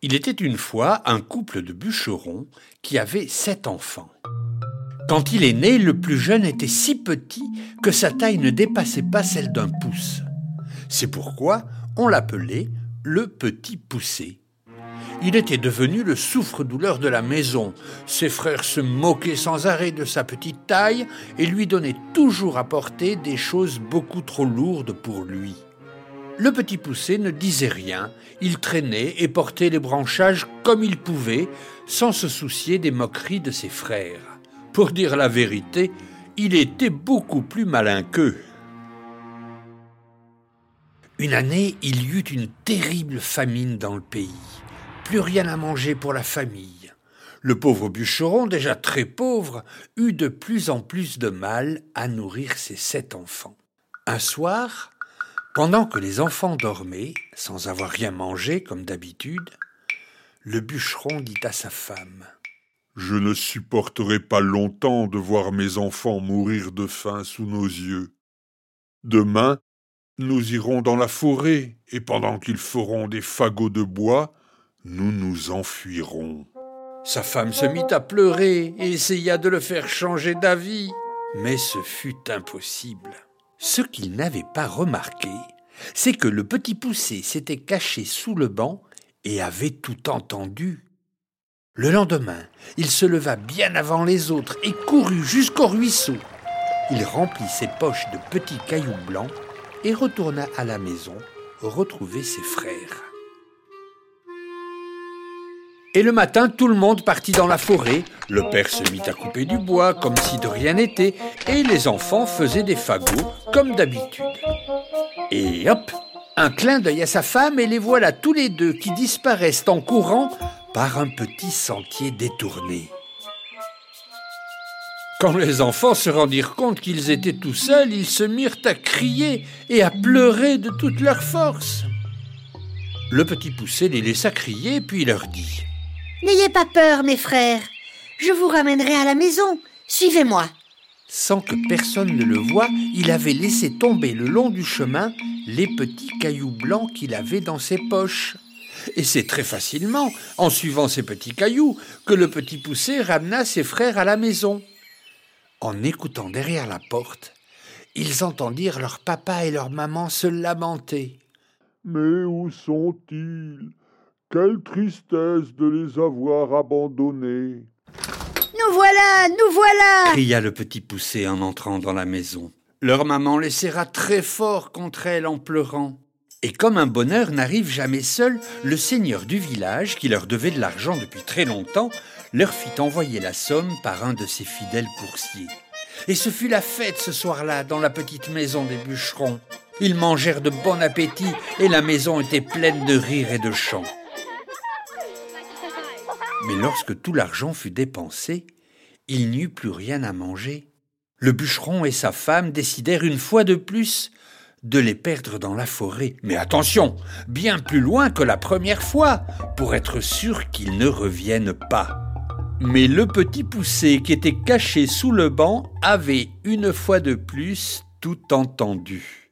Il était une fois un couple de bûcherons qui avait sept enfants. Quand il est né, le plus jeune était si petit que sa taille ne dépassait pas celle d'un pouce. C'est pourquoi on l'appelait le petit poussé. Il était devenu le souffre-douleur de la maison. Ses frères se moquaient sans arrêt de sa petite taille et lui donnaient toujours à porter des choses beaucoup trop lourdes pour lui. Le petit poussé ne disait rien, il traînait et portait les branchages comme il pouvait, sans se soucier des moqueries de ses frères. Pour dire la vérité, il était beaucoup plus malin qu'eux. Une année, il y eut une terrible famine dans le pays. Plus rien à manger pour la famille. Le pauvre bûcheron, déjà très pauvre, eut de plus en plus de mal à nourrir ses sept enfants. Un soir, pendant que les enfants dormaient, sans avoir rien mangé comme d'habitude, le bûcheron dit à sa femme Je ne supporterai pas longtemps de voir mes enfants mourir de faim sous nos yeux. Demain, nous irons dans la forêt, et pendant qu'ils feront des fagots de bois, nous nous enfuirons. Sa femme se mit à pleurer et essaya de le faire changer d'avis, mais ce fut impossible. Ce qu'il n'avait pas remarqué, c'est que le petit poussé s'était caché sous le banc et avait tout entendu. Le lendemain, il se leva bien avant les autres et courut jusqu'au ruisseau. Il remplit ses poches de petits cailloux blancs et retourna à la maison retrouver ses frères. Et le matin, tout le monde partit dans la forêt. Le père se mit à couper du bois comme si de rien n'était, et les enfants faisaient des fagots comme d'habitude. Et hop, un clin d'œil à sa femme, et les voilà tous les deux qui disparaissent en courant par un petit sentier détourné. Quand les enfants se rendirent compte qu'ils étaient tout seuls, ils se mirent à crier et à pleurer de toute leur force. Le petit poussé les laissa crier, puis leur dit N'ayez pas peur, mes frères. Je vous ramènerai à la maison. Suivez-moi. Sans que personne ne le voie, il avait laissé tomber le long du chemin les petits cailloux blancs qu'il avait dans ses poches. Et c'est très facilement, en suivant ces petits cailloux, que le petit poussé ramena ses frères à la maison. En écoutant derrière la porte, ils entendirent leur papa et leur maman se lamenter. Mais où sont-ils? Quelle tristesse de les avoir abandonnés. Nous voilà, nous voilà cria le petit poussé en entrant dans la maison. Leur maman les serra très fort contre elle en pleurant. Et comme un bonheur n'arrive jamais seul, le seigneur du village, qui leur devait de l'argent depuis très longtemps, leur fit envoyer la somme par un de ses fidèles coursiers. Et ce fut la fête ce soir-là dans la petite maison des bûcherons. Ils mangèrent de bon appétit et la maison était pleine de rires et de chants. Mais lorsque tout l'argent fut dépensé, il n'y eut plus rien à manger. Le bûcheron et sa femme décidèrent une fois de plus de les perdre dans la forêt. Mais attention, bien plus loin que la première fois, pour être sûr qu'ils ne reviennent pas. Mais le petit poussé qui était caché sous le banc avait une fois de plus tout entendu.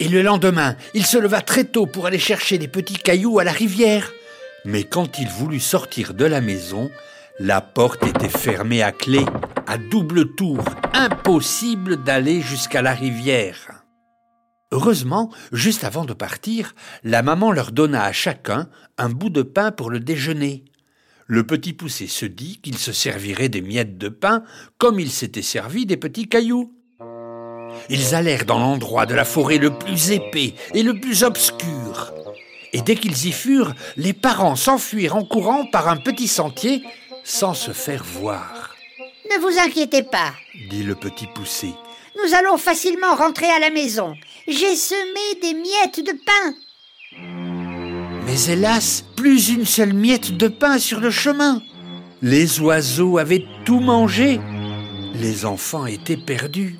Et le lendemain, il se leva très tôt pour aller chercher des petits cailloux à la rivière. Mais quand il voulut sortir de la maison, la porte était fermée à clé, à double tour, impossible d'aller jusqu'à la rivière. Heureusement, juste avant de partir, la maman leur donna à chacun un bout de pain pour le déjeuner. Le petit poussé se dit qu'il se servirait des miettes de pain comme il s'était servi des petits cailloux. Ils allèrent dans l'endroit de la forêt le plus épais et le plus obscur et dès qu'ils y furent, les parents s'enfuirent en courant par un petit sentier sans se faire voir. Ne vous inquiétez pas, dit le petit poussé. Nous allons facilement rentrer à la maison. J'ai semé des miettes de pain. Mais hélas, plus une seule miette de pain sur le chemin. Les oiseaux avaient tout mangé. Les enfants étaient perdus.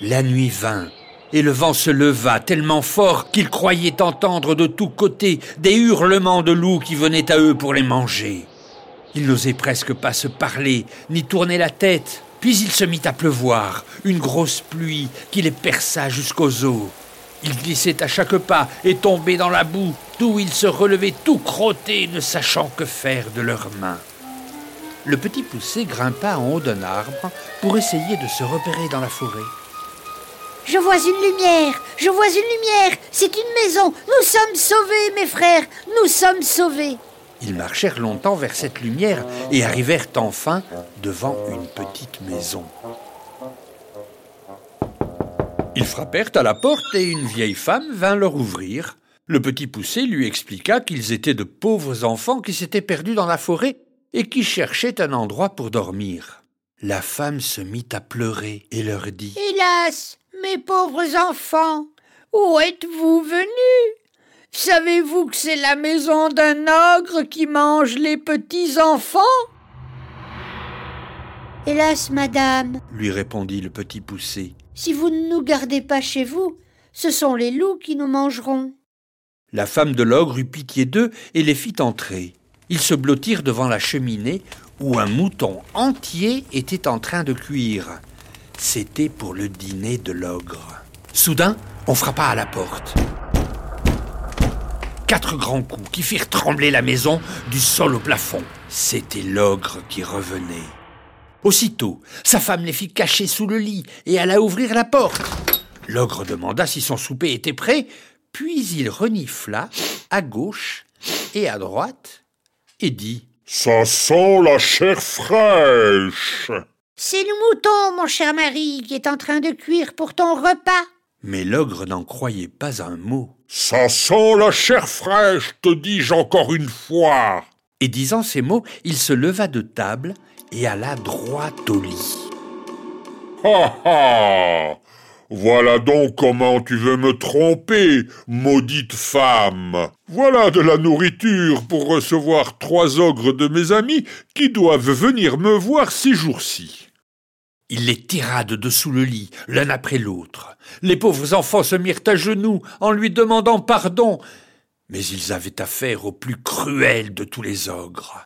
La nuit vint et le vent se leva tellement fort qu'ils croyaient entendre de tous côtés des hurlements de loups qui venaient à eux pour les manger. Ils n'osaient presque pas se parler, ni tourner la tête. Puis il se mit à pleuvoir, une grosse pluie qui les perça jusqu'aux os. Il glissait à chaque pas et tombait dans la boue, d'où il se relevait tout crotté, ne sachant que faire de leurs mains. Le petit poussé grimpa en haut d'un arbre pour essayer de se repérer dans la forêt. Je vois une lumière, je vois une lumière, c'est une maison. Nous sommes sauvés, mes frères, nous sommes sauvés. Ils marchèrent longtemps vers cette lumière et arrivèrent enfin devant une petite maison. Ils frappèrent à la porte et une vieille femme vint leur ouvrir. Le petit poussé lui expliqua qu'ils étaient de pauvres enfants qui s'étaient perdus dans la forêt et qui cherchaient un endroit pour dormir. La femme se mit à pleurer et leur dit Hélas, mes pauvres enfants, où êtes-vous venus? Savez-vous que c'est la maison d'un ogre qui mange les petits enfants? Hélas, madame, lui répondit le petit poussé. Si vous ne nous gardez pas chez vous, ce sont les loups qui nous mangeront. La femme de l'ogre eut pitié d'eux et les fit entrer. Ils se blottirent devant la cheminée où un mouton entier était en train de cuire. C'était pour le dîner de l'ogre. Soudain, on frappa à la porte. Quatre grands coups qui firent trembler la maison du sol au plafond. C'était l'ogre qui revenait. Aussitôt, sa femme les fit cacher sous le lit et alla ouvrir la porte. L'ogre demanda si son souper était prêt, puis il renifla à gauche et à droite et dit Ça sent la chair fraîche. C'est le mouton, mon cher mari, qui est en train de cuire pour ton repas. Mais l'ogre n'en croyait pas un mot. Ça sent la chair fraîche, te dis-je encore une fois. Et disant ces mots, il se leva de table et alla droit au lit. Ha ha Voilà donc comment tu veux me tromper, maudite femme. Voilà de la nourriture pour recevoir trois ogres de mes amis qui doivent venir me voir ces jours-ci. Il les tira de dessous le lit, l'un après l'autre. Les pauvres enfants se mirent à genoux en lui demandant pardon, mais ils avaient affaire au plus cruel de tous les ogres.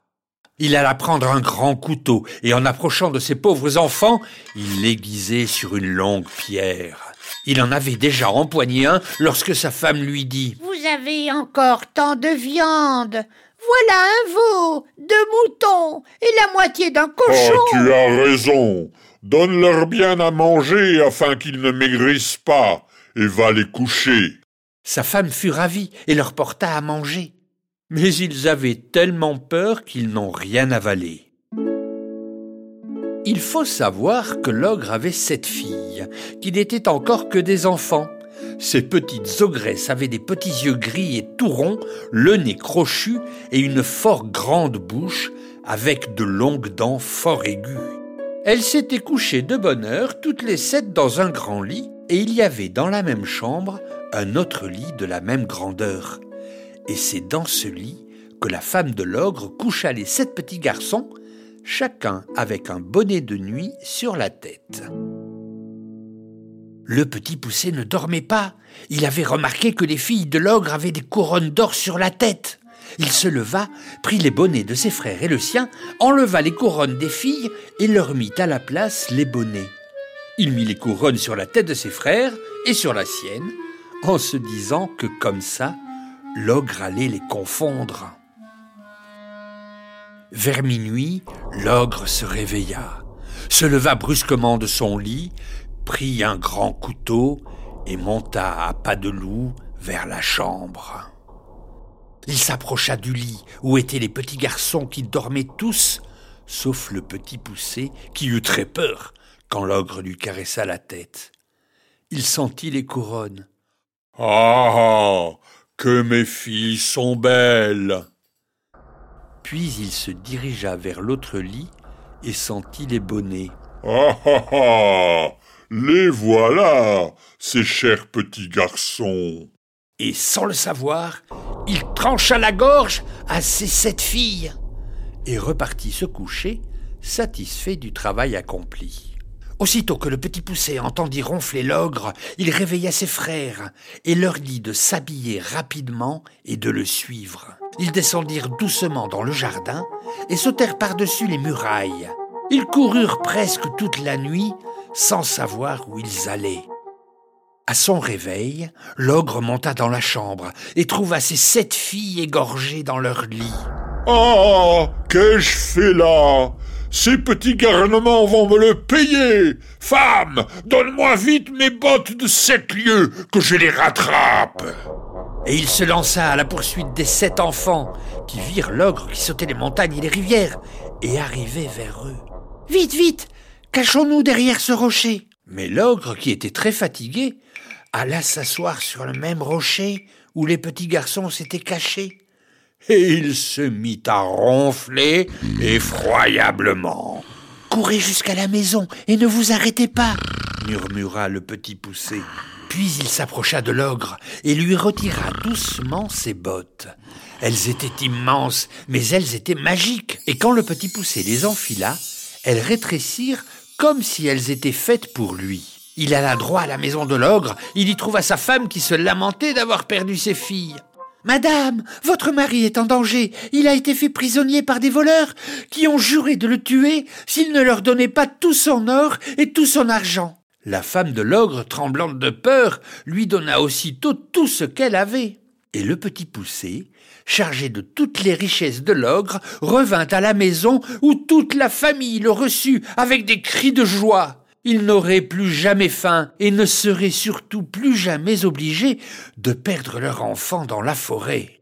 Il alla prendre un grand couteau, et en approchant de ces pauvres enfants, il l'aiguisait sur une longue pierre. Il en avait déjà empoigné un lorsque sa femme lui dit Vous avez encore tant de viande. Voilà un veau, deux moutons et la moitié d'un cochon. Oh, tu as raison. Donne-leur bien à manger afin qu'ils ne maigrissent pas, et va les coucher. Sa femme fut ravie et leur porta à manger. Mais ils avaient tellement peur qu'ils n'ont rien avalé. Il faut savoir que l'ogre avait sept filles, qui n'étaient encore que des enfants. Ces petites ogresses avaient des petits yeux gris et tout ronds, le nez crochu et une fort grande bouche, avec de longues dents fort aiguës. Elles s'étaient couchées de bonne heure, toutes les sept dans un grand lit, et il y avait dans la même chambre un autre lit de la même grandeur. Et c'est dans ce lit que la femme de l'ogre coucha les sept petits garçons, chacun avec un bonnet de nuit sur la tête. Le petit poussé ne dormait pas. Il avait remarqué que les filles de l'ogre avaient des couronnes d'or sur la tête. Il se leva, prit les bonnets de ses frères et le sien, enleva les couronnes des filles et leur mit à la place les bonnets. Il mit les couronnes sur la tête de ses frères et sur la sienne, en se disant que comme ça, l'ogre allait les confondre. Vers minuit, l'ogre se réveilla, se leva brusquement de son lit, prit un grand couteau et monta à pas de loup vers la chambre. Il s'approcha du lit où étaient les petits garçons qui dormaient tous, sauf le petit poussé qui eut très peur quand l'ogre lui caressa la tête. Il sentit les couronnes. Ah Que mes filles sont belles Puis il se dirigea vers l'autre lit et sentit les bonnets. Ah ah ah Les voilà, ces chers petits garçons Et sans le savoir, il trancha la gorge à ses sept filles et repartit se coucher, satisfait du travail accompli. Aussitôt que le petit poussé entendit ronfler l'ogre, il réveilla ses frères et leur dit de s'habiller rapidement et de le suivre. Ils descendirent doucement dans le jardin et sautèrent par-dessus les murailles. Ils coururent presque toute la nuit sans savoir où ils allaient. À son réveil, l'ogre monta dans la chambre et trouva ses sept filles égorgées dans leur lit. Ah, qu'ai-je fait là? Ces petits garnements vont me le payer. Femme, donne-moi vite mes bottes de sept lieues, que je les rattrape. Et il se lança à la poursuite des sept enfants, qui virent l'ogre qui sautait les montagnes et les rivières, et arrivait vers eux. Vite, vite Cachons-nous derrière ce rocher. Mais l'ogre, qui était très fatigué, alla s'asseoir sur le même rocher où les petits garçons s'étaient cachés. Et il se mit à ronfler effroyablement. Courez jusqu'à la maison et ne vous arrêtez pas, murmura le petit poussé. Puis il s'approcha de l'ogre et lui retira doucement ses bottes. Elles étaient immenses, mais elles étaient magiques, et quand le petit poussé les enfila, elles rétrécirent comme si elles étaient faites pour lui. Il alla droit à la maison de l'ogre, il y trouva sa femme qui se lamentait d'avoir perdu ses filles. Madame, votre mari est en danger. Il a été fait prisonnier par des voleurs qui ont juré de le tuer s'il ne leur donnait pas tout son or et tout son argent. La femme de l'ogre, tremblante de peur, lui donna aussitôt tout ce qu'elle avait. Et le petit poussé, chargé de toutes les richesses de l'ogre, revint à la maison où toute la famille le reçut avec des cris de joie. Il n'aurait plus jamais faim et ne serait surtout plus jamais obligé de perdre leur enfant dans la forêt.